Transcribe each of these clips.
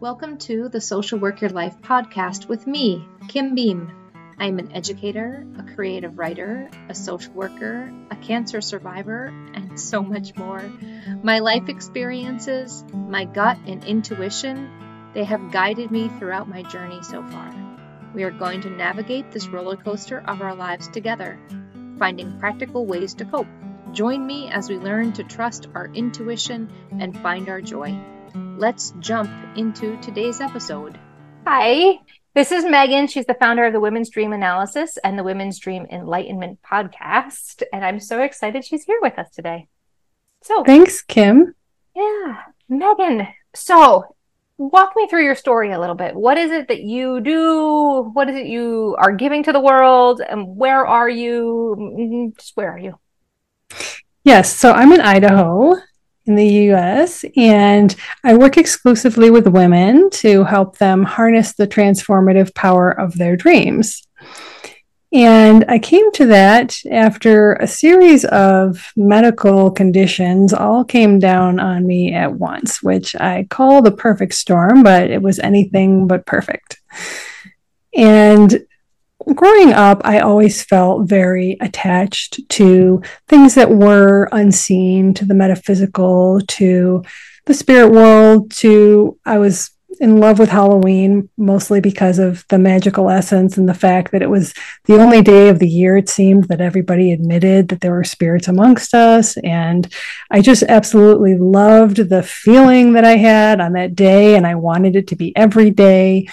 Welcome to the Social Work Your Life podcast with me, Kim Beam. I'm an educator, a creative writer, a social worker, a cancer survivor, and so much more. My life experiences, my gut and intuition, they have guided me throughout my journey so far. We are going to navigate this roller coaster of our lives together, finding practical ways to cope. Join me as we learn to trust our intuition and find our joy. Let's jump into today's episode. Hi, this is Megan. She's the founder of the Women's Dream Analysis and the Women's Dream Enlightenment podcast. And I'm so excited she's here with us today. So, thanks, Kim. Yeah, Megan. So, walk me through your story a little bit. What is it that you do? What is it you are giving to the world? And where are you? Mm-hmm, just where are you? Yes, so I'm in Idaho in the US, and I work exclusively with women to help them harness the transformative power of their dreams. And I came to that after a series of medical conditions all came down on me at once, which I call the perfect storm, but it was anything but perfect. And growing up, I always felt very attached to things that were unseen, to the metaphysical, to the spirit world, to I was in love with Halloween mostly because of the magical essence and the fact that it was the only day of the year it seemed that everybody admitted that there were spirits amongst us. And I just absolutely loved the feeling that I had on that day, and I wanted it to be every day.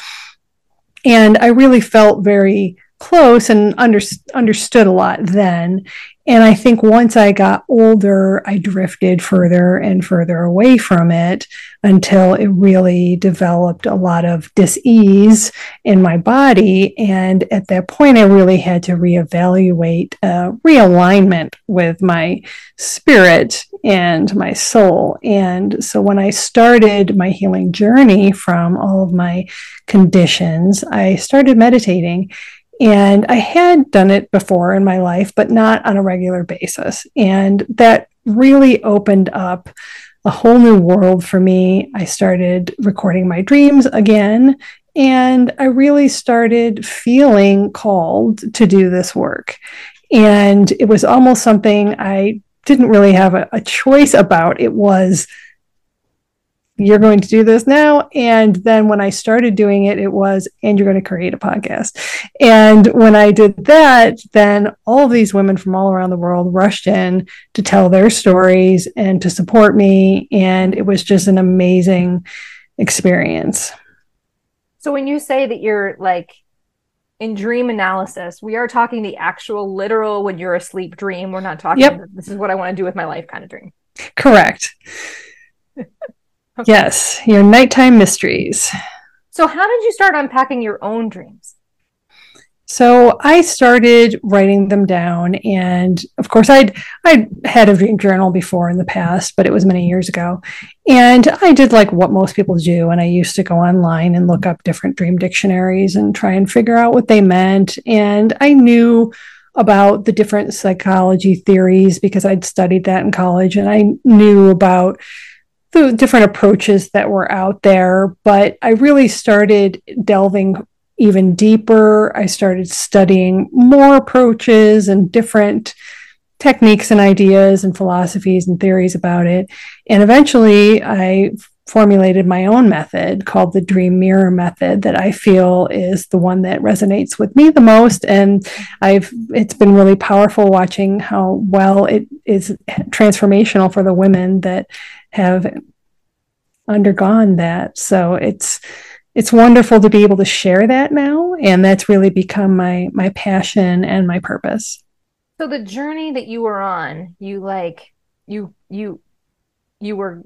And I really felt very close and under, understood a lot then. And I think once I got older, I drifted further and further away from it until it really developed a lot of dis-ease in my body. And at that point, I really had to reevaluate uh, realignment with my spirit and my soul. And so when I started my healing journey from all of my conditions, I started meditating and I had done it before in my life, but not on a regular basis. And that really opened up a whole new world for me. I started recording my dreams again, and I really started feeling called to do this work. And it was almost something I didn't really have a, a choice about. It was you're going to do this now. And then when I started doing it, it was, and you're going to create a podcast. And when I did that, then all of these women from all around the world rushed in to tell their stories and to support me. And it was just an amazing experience. So when you say that you're like, in dream analysis, we are talking the actual literal when you're asleep dream. We're not talking yep. this is what I want to do with my life kind of dream. Correct. Okay. Yes, your nighttime mysteries. So, how did you start unpacking your own dreams? So I started writing them down, and of course, I'd I had a dream journal before in the past, but it was many years ago. And I did like what most people do, and I used to go online and look up different dream dictionaries and try and figure out what they meant. And I knew about the different psychology theories because I'd studied that in college, and I knew about the different approaches that were out there, but I really started delving even deeper. I started studying more approaches and different techniques and ideas and philosophies and theories about it. And eventually I formulated my own method called the dream mirror method that I feel is the one that resonates with me the most and I've it's been really powerful watching how well it is transformational for the women that have undergone that. So it's it's wonderful to be able to share that now and that's really become my my passion and my purpose. So the journey that you were on, you like you you you were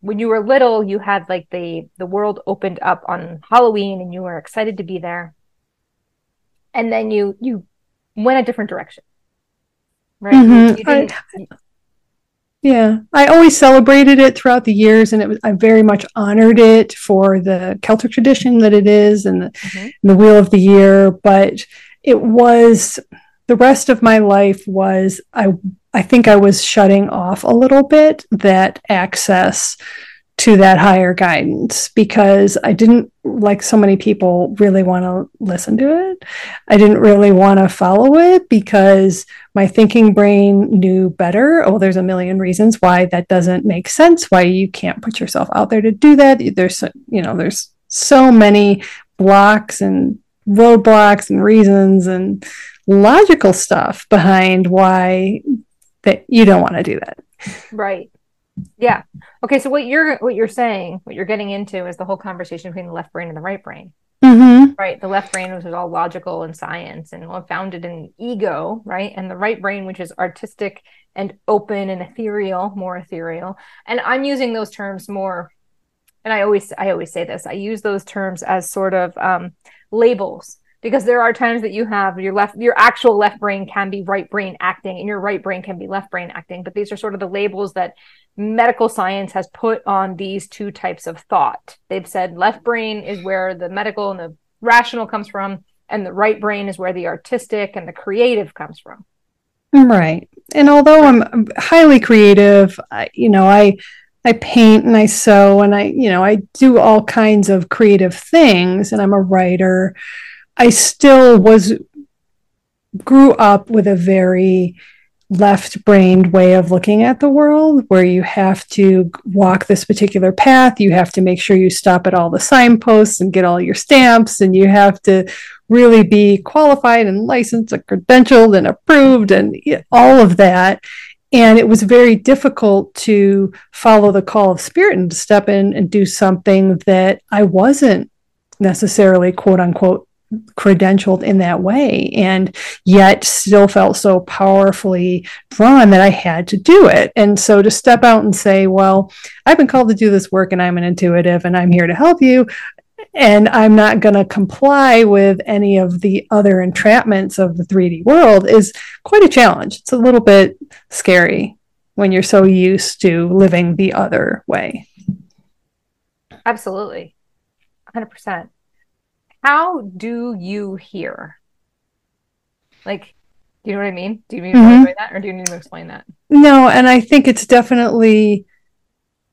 when you were little, you had like the the world opened up on Halloween and you were excited to be there. And then you you went a different direction. Right? Mm-hmm. I, yeah, I always celebrated it throughout the years, and it was I very much honored it for the Celtic tradition that it is, and the, mm-hmm. and the Wheel of the Year. But it was the rest of my life was I I think I was shutting off a little bit that access to that higher guidance because I didn't, like so many people, really want to listen to it. I didn't really want to follow it because my thinking brain knew better. Oh, there's a million reasons why that doesn't make sense, why you can't put yourself out there to do that. There's, you know, there's so many blocks and roadblocks and reasons and logical stuff behind why that you don't want to do that. Right. Yeah. Okay. So what you're what you're saying, what you're getting into, is the whole conversation between the left brain and the right brain. Mm-hmm. Right. The left brain, which is all logical and science and founded in ego, right, and the right brain, which is artistic and open and ethereal, more ethereal. And I'm using those terms more. And I always I always say this. I use those terms as sort of um, labels because there are times that you have your left your actual left brain can be right brain acting and your right brain can be left brain acting but these are sort of the labels that medical science has put on these two types of thought they've said left brain is where the medical and the rational comes from and the right brain is where the artistic and the creative comes from right and although i'm highly creative I, you know i I paint and I sew and I, you know, I do all kinds of creative things and I'm a writer. I still was grew up with a very left brained way of looking at the world where you have to walk this particular path. You have to make sure you stop at all the signposts and get all your stamps, and you have to really be qualified and licensed and credentialed and approved and all of that. And it was very difficult to follow the call of spirit and to step in and do something that I wasn't necessarily quote unquote credentialed in that way and yet still felt so powerfully drawn that I had to do it. And so to step out and say, well, I've been called to do this work and I'm an intuitive and I'm here to help you. And I'm not going to comply with any of the other entrapments of the 3D world is quite a challenge. It's a little bit scary when you're so used to living the other way. Absolutely. 100% how do you hear? Like, do you know what I mean? Do you need mm-hmm. that, or do you need to explain that? No, and I think it's definitely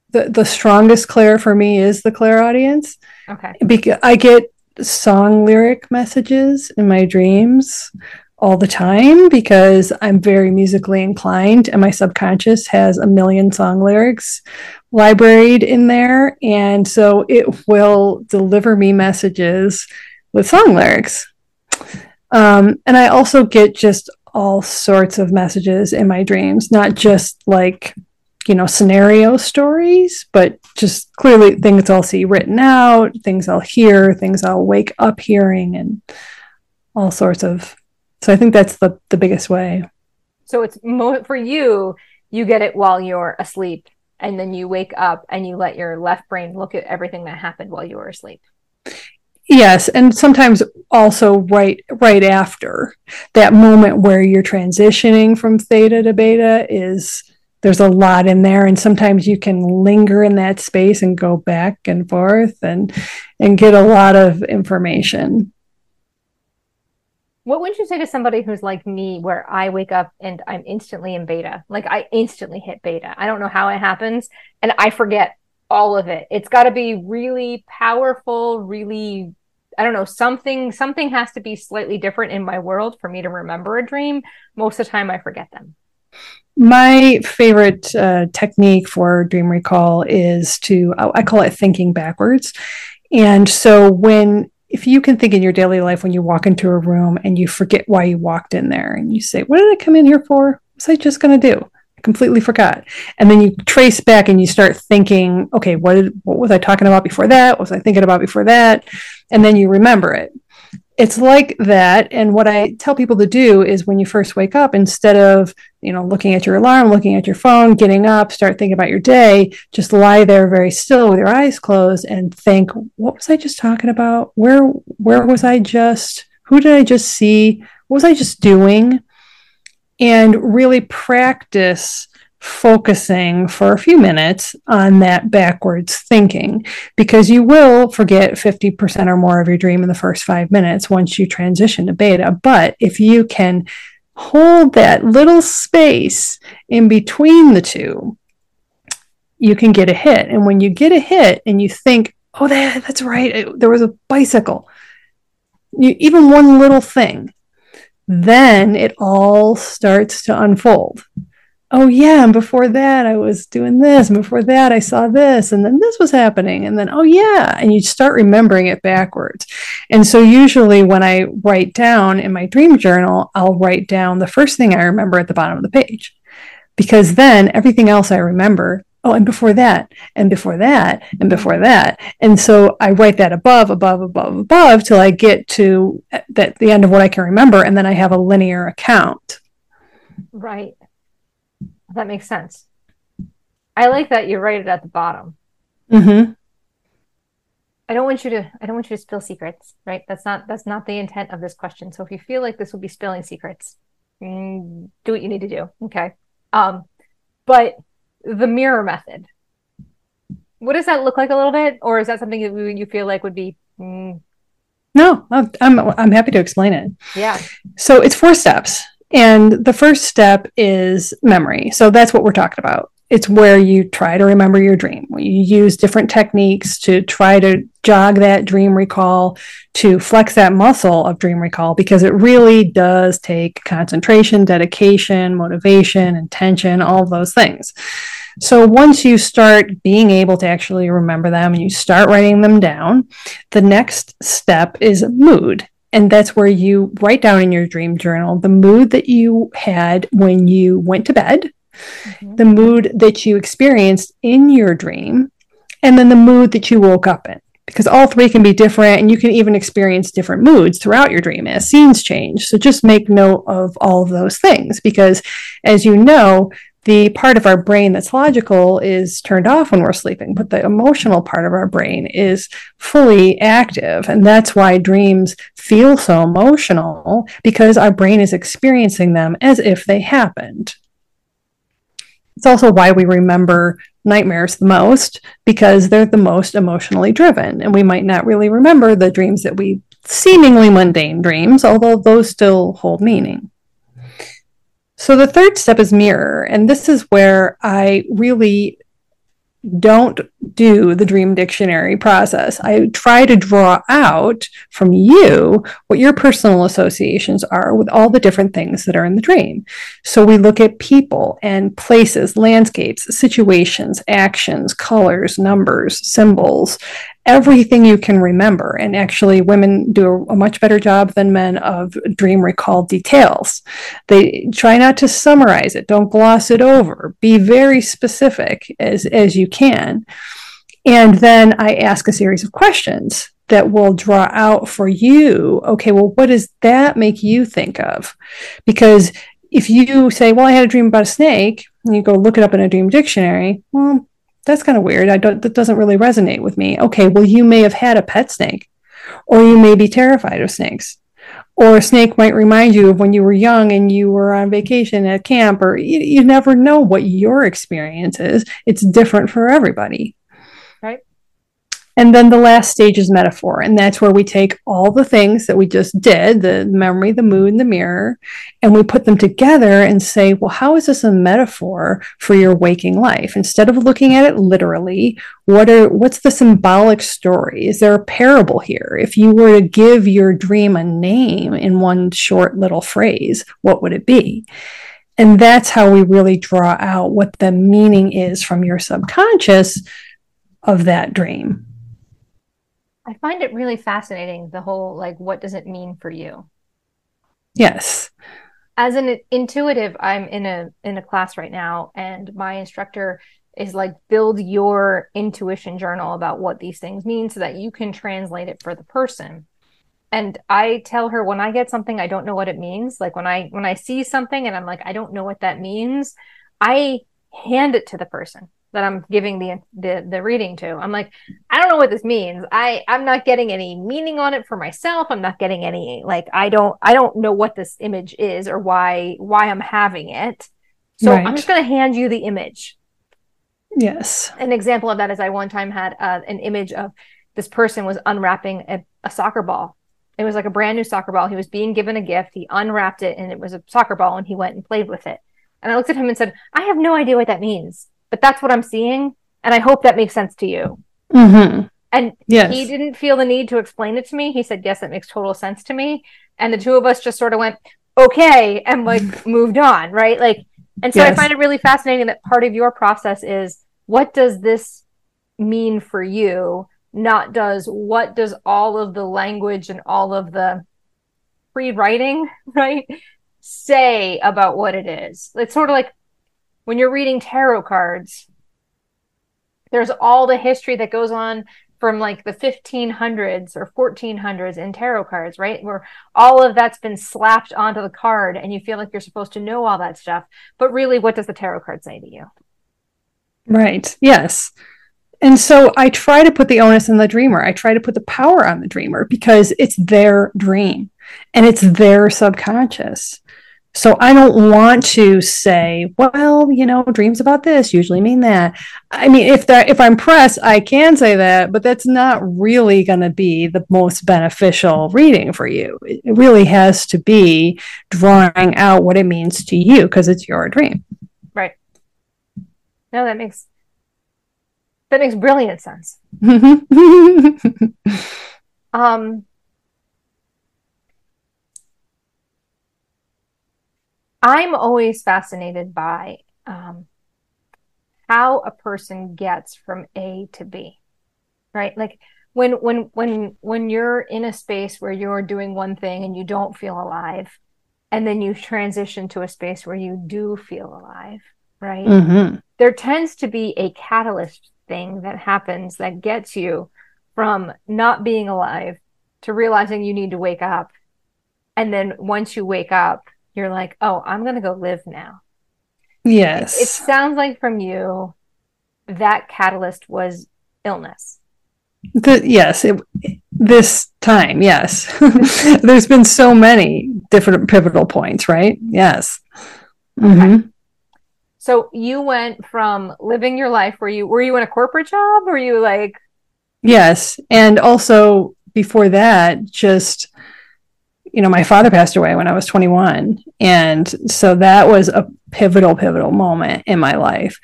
the the strongest clair for me is the clairaudience. Okay, because I get song lyric messages in my dreams all the time because I'm very musically inclined and my subconscious has a million song lyrics libraried in there. And so it will deliver me messages with song lyrics. Um, and I also get just all sorts of messages in my dreams, not just like, you know, scenario stories, but just clearly things I'll see written out, things I'll hear, things I'll wake up hearing, and all sorts of so I think that's the the biggest way. So it's mo- for you, you get it while you're asleep and then you wake up and you let your left brain look at everything that happened while you were asleep. Yes, and sometimes also right right after that moment where you're transitioning from theta to beta is there's a lot in there and sometimes you can linger in that space and go back and forth and and get a lot of information what would you say to somebody who's like me, where I wake up and I'm instantly in beta? Like I instantly hit beta. I don't know how it happens, and I forget all of it. It's got to be really powerful, really I don't know, something something has to be slightly different in my world for me to remember a dream. Most of the time I forget them. My favorite uh, technique for dream recall is to I call it thinking backwards. And so when if you can think in your daily life when you walk into a room and you forget why you walked in there and you say, What did I come in here for? What was I just going to do? I completely forgot. And then you trace back and you start thinking, okay, what, did, what was I talking about before that? What was I thinking about before that? And then you remember it it's like that and what i tell people to do is when you first wake up instead of you know looking at your alarm looking at your phone getting up start thinking about your day just lie there very still with your eyes closed and think what was i just talking about? Where where was i just who did i just see? What was i just doing? And really practice focusing for a few minutes on that backwards thinking because you will forget 50% or more of your dream in the first five minutes once you transition to beta. But if you can hold that little space in between the two, you can get a hit. And when you get a hit and you think, oh, that, that's right, it, there was a bicycle, you, even one little thing, then it all starts to unfold oh yeah and before that i was doing this and before that i saw this and then this was happening and then oh yeah and you start remembering it backwards. And so usually when i write down in my dream journal i'll write down the first thing i remember at the bottom of the page. Because then everything else i remember oh and before that and before that and before that. And so i write that above above above above till i get to uh, that the end of what i can remember and then i have a linear account. Right that makes sense. I like that you write it at the bottom. Mm-hmm. I don't want you to I don't want you to spill secrets, right? That's not that's not the intent of this question. So if you feel like this will be spilling secrets, mm, do what you need to do. Okay. Um, but the mirror method. What does that look like a little bit, or is that something that you feel like would be? Mm... No, I'm I'm happy to explain it. Yeah. So it's four steps. And the first step is memory. So that's what we're talking about. It's where you try to remember your dream. You use different techniques to try to jog that dream recall, to flex that muscle of dream recall, because it really does take concentration, dedication, motivation, intention, all those things. So once you start being able to actually remember them and you start writing them down, the next step is mood. And that's where you write down in your dream journal the mood that you had when you went to bed, mm-hmm. the mood that you experienced in your dream, and then the mood that you woke up in. Because all three can be different, and you can even experience different moods throughout your dream as scenes change. So just make note of all of those things because, as you know, the part of our brain that's logical is turned off when we're sleeping, but the emotional part of our brain is fully active. And that's why dreams feel so emotional because our brain is experiencing them as if they happened. It's also why we remember nightmares the most because they're the most emotionally driven. And we might not really remember the dreams that we seemingly mundane dreams, although those still hold meaning. So the third step is mirror. And this is where I really don't do the dream dictionary process. I try to draw out from you what your personal associations are with all the different things that are in the dream. So we look at people and places, landscapes, situations, actions, colors, numbers, symbols, everything you can remember. And actually, women do a much better job than men of dream recall details. They try not to summarize it, don't gloss it over, be very specific as, as you can. And then I ask a series of questions that will draw out for you okay, well, what does that make you think of? Because if you say, well, I had a dream about a snake, and you go look it up in a dream dictionary, well, that's kind of weird. I don't, that doesn't really resonate with me. Okay, well, you may have had a pet snake, or you may be terrified of snakes. Or a snake might remind you of when you were young and you were on vacation at camp, or you, you never know what your experience is. It's different for everybody. And then the last stage is metaphor. And that's where we take all the things that we just did the memory, the mood, and the mirror and we put them together and say, well, how is this a metaphor for your waking life? Instead of looking at it literally, what are what's the symbolic story? Is there a parable here? If you were to give your dream a name in one short little phrase, what would it be? And that's how we really draw out what the meaning is from your subconscious of that dream. I find it really fascinating the whole like what does it mean for you? Yes. As an intuitive, I'm in a in a class right now and my instructor is like build your intuition journal about what these things mean so that you can translate it for the person. And I tell her when I get something I don't know what it means, like when I when I see something and I'm like I don't know what that means, I hand it to the person that I'm giving the, the the reading to. I'm like, I don't know what this means. I I'm not getting any meaning on it for myself. I'm not getting any like I don't I don't know what this image is or why why I'm having it. So right. I'm just going to hand you the image. Yes. An example of that is I one time had uh, an image of this person was unwrapping a, a soccer ball. It was like a brand new soccer ball. He was being given a gift. He unwrapped it and it was a soccer ball and he went and played with it. And I looked at him and said, I have no idea what that means but that's what I'm seeing. And I hope that makes sense to you. Mm-hmm. And Yes. he didn't feel the need to explain it to me. He said, Yes, that makes total sense to me. And the two of us just sort of went, Okay, and like moved on, right? Like, and so I find it really fascinating that part of your process is what does this mean for you? Not does what does all of the language and all of the pre writing, right, say about what it is. It's sort of like when you're reading tarot cards, there's all the history that goes on from like the 1500s or 1400s in tarot cards, right? Where all of that's been slapped onto the card and you feel like you're supposed to know all that stuff. But really, what does the tarot card say to you? Right. Yes. And so I try to put the onus on the dreamer. I try to put the power on the dreamer because it's their dream and it's their subconscious. So I don't want to say, well, you know, dreams about this usually mean that. I mean, if that if I'm pressed, I can say that, but that's not really going to be the most beneficial reading for you. It really has to be drawing out what it means to you because it's your dream. Right. No, that makes that makes brilliant sense. Um, I'm always fascinated by um, how a person gets from A to B, right? Like when when when when you're in a space where you're doing one thing and you don't feel alive, and then you transition to a space where you do feel alive, right? Mhm. there tends to be a catalyst thing that happens that gets you from not being alive to realizing you need to wake up. And then once you wake up, you're like, oh, I'm going to go live now. Yes. It sounds like from you that catalyst was illness. The, yes, it, this time, yes. There's been so many different pivotal points, right? Yes. Mhm. So you went from living your life were you were you in a corporate job? Were you like Yes. And also before that, just, you know, my father passed away when I was 21. And so that was a pivotal, pivotal moment in my life.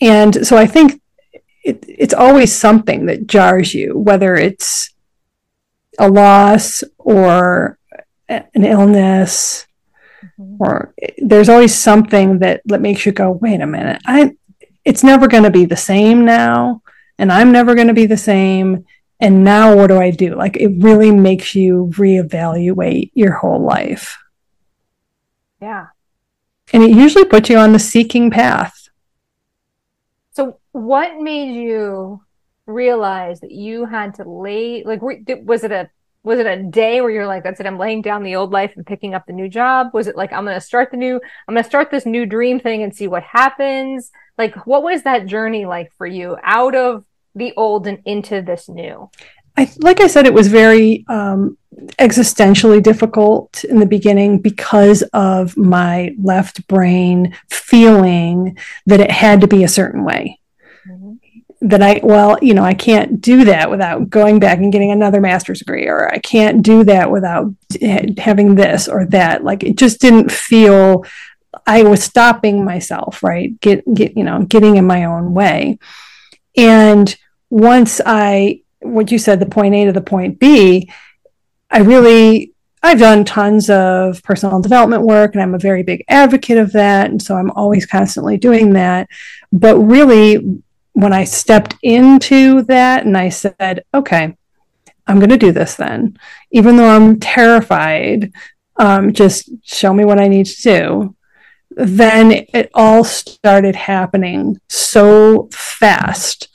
And so I think it, it's always something that jars you, whether it's a loss or an illness mm-hmm. or there's always something that that makes you go wait a minute i it's never going to be the same now and i'm never going to be the same and now what do i do? Like it really makes you reevaluate your whole life. Yeah. and it usually puts you on the seeking path. So what made you realize that you had to lay like was it a was it a day where you're like that's it I'm laying down the old life and picking up the new job? Was it like I'm going to start the new I'm going to start this new dream thing and see what happens? Like what was that journey like for you out of the old and into this new I, like I said, it was very um, existentially difficult in the beginning because of my left brain feeling that it had to be a certain way. That I, well, you know, I can't do that without going back and getting another master's degree, or I can't do that without ha- having this or that. Like it just didn't feel. I was stopping myself, right? Get, get, you know, getting in my own way. And once I what you said, the point A to the point B, I really, I've done tons of personal development work and I'm a very big advocate of that. And so I'm always constantly doing that. But really, when I stepped into that and I said, okay, I'm going to do this then, even though I'm terrified, um, just show me what I need to do. Then it all started happening so fast.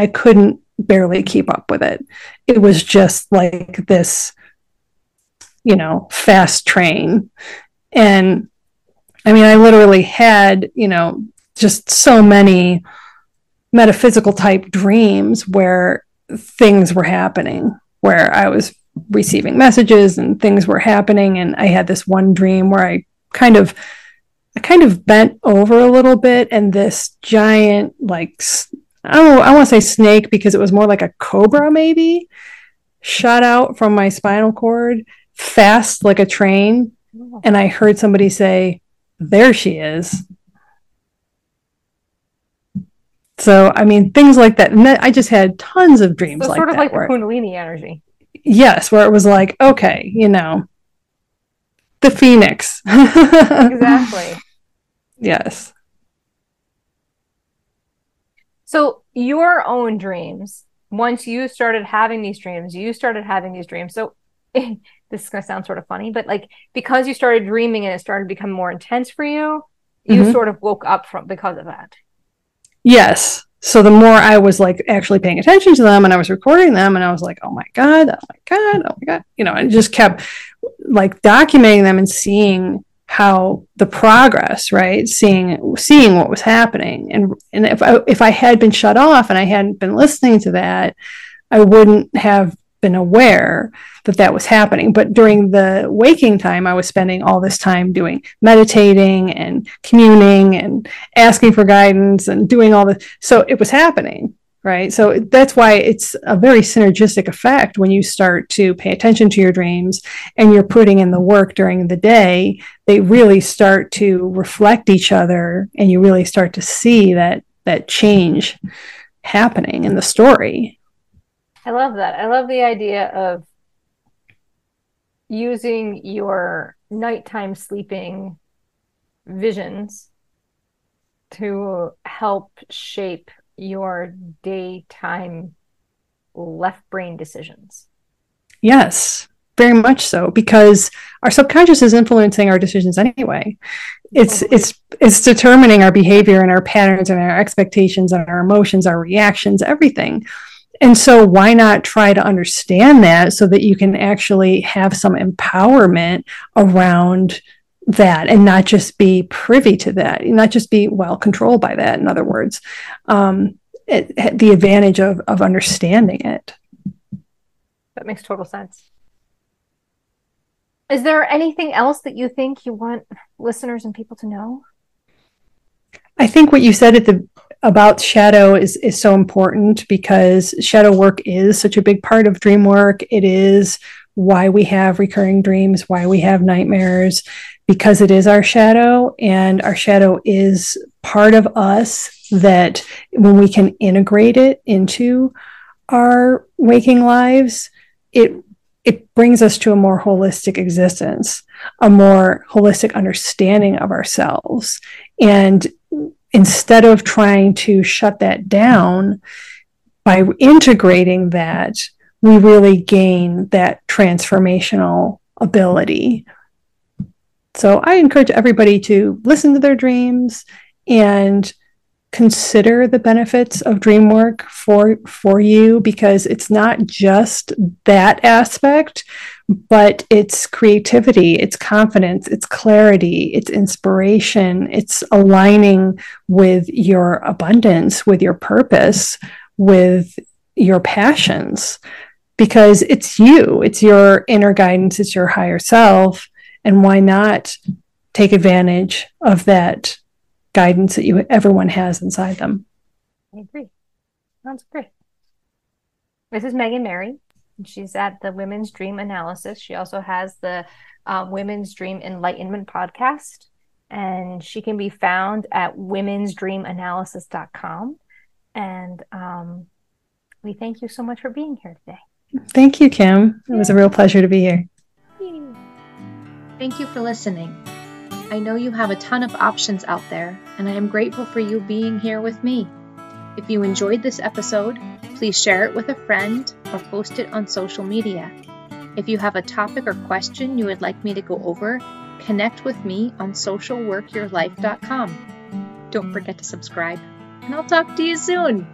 I couldn't barely keep up with it. It was just like this, you know, fast train. And I mean, I literally had, you know, just so many metaphysical type dreams where things were happening, where I was receiving messages and things were happening. And I had this one dream where I kind of I kind of bent over a little bit and this giant like s- I don't I want to say snake because it was more like a cobra maybe shot out from my spinal cord fast like a train oh. and I heard somebody say there she is So, I mean, things like that. And that, I just had tons of dreams So like sort of that. like the Kundalini energy. yes, where it was like, okay, you know, the phoenix. Exactly. yes. So your own dreams, once you started having these dreams, you started having these dreams. So this is going to sound sort of funny, but like because you started dreaming and it started to become more intense for you, you Mhm. sort of woke up from because of that. Yes. So the more I was like actually paying attention to them and I was recording them and I was like, oh my God, oh my God, oh my God, you know, and just kept like documenting them and seeing how the progress, right? Seeing seeing what was happening. And and if I if I had been shut off and I hadn't been listening to that, I wouldn't have been aware that that was happening. But during the waking time, I was spending all this time doing meditating and communing and asking for guidance and doing all this. So it was happening, right? So that's why it's a very synergistic effect when you start to pay attention to your dreams and you're putting in the work during the day. They really start to reflect each other and you really start to see that that change happening in the story. I love that. I love the idea of using your nighttime sleeping visions to help shape your daytime left brain decisions. Yes, very much so because our subconscious is influencing our decisions anyway. It's Totally. it's it's determining our behavior and our patterns and our expectations and our emotions, our reactions, everything. And so why not try to understand that so that you can actually have some empowerment around that and not just be privy to that, not just be well controlled by that, in other words. Um, it, the advantage of of understanding it. That makes total sense. Is there anything else that you think you want listeners and people to know? I think what you said at the about shadow is is so important because shadow work is such a big part of dream work. It is why we have recurring dreams, why we have nightmares, because it is our shadow and our shadow is part of us that when we can integrate it into our waking lives, it it brings us to a more holistic existence, a more holistic understanding of ourselves. And instead of trying to shut that down by integrating that, we really gain that transformational ability. So I encourage everybody to listen to their dreams and consider the benefits of dream work for for you because it's not just that aspect but it's creativity it's confidence it's clarity it's inspiration it's aligning with your abundance with your purpose with your passions because it's you it's your inner guidance it's your higher self and why not take advantage of that guidance that you everyone has inside them. I agree. Sounds great. This is Megan Mary. She's at the Women's Dream Analysis. She also has the um, Women's Dream Enlightenment podcast, and she can be found at womensdreamanalysis.com. And um, we thank you so much for being here today. Thank you, Kim. It was a real pleasure to be here. Thank you for listening. I know you have a ton of options out there, and I am grateful for you being here with me. If you enjoyed this episode, please share it with a friend or post it on social media. If you have a topic or question you would like me to go over, connect with me on socialworkyourlife.com. Don't forget to subscribe, and I'll talk to you soon.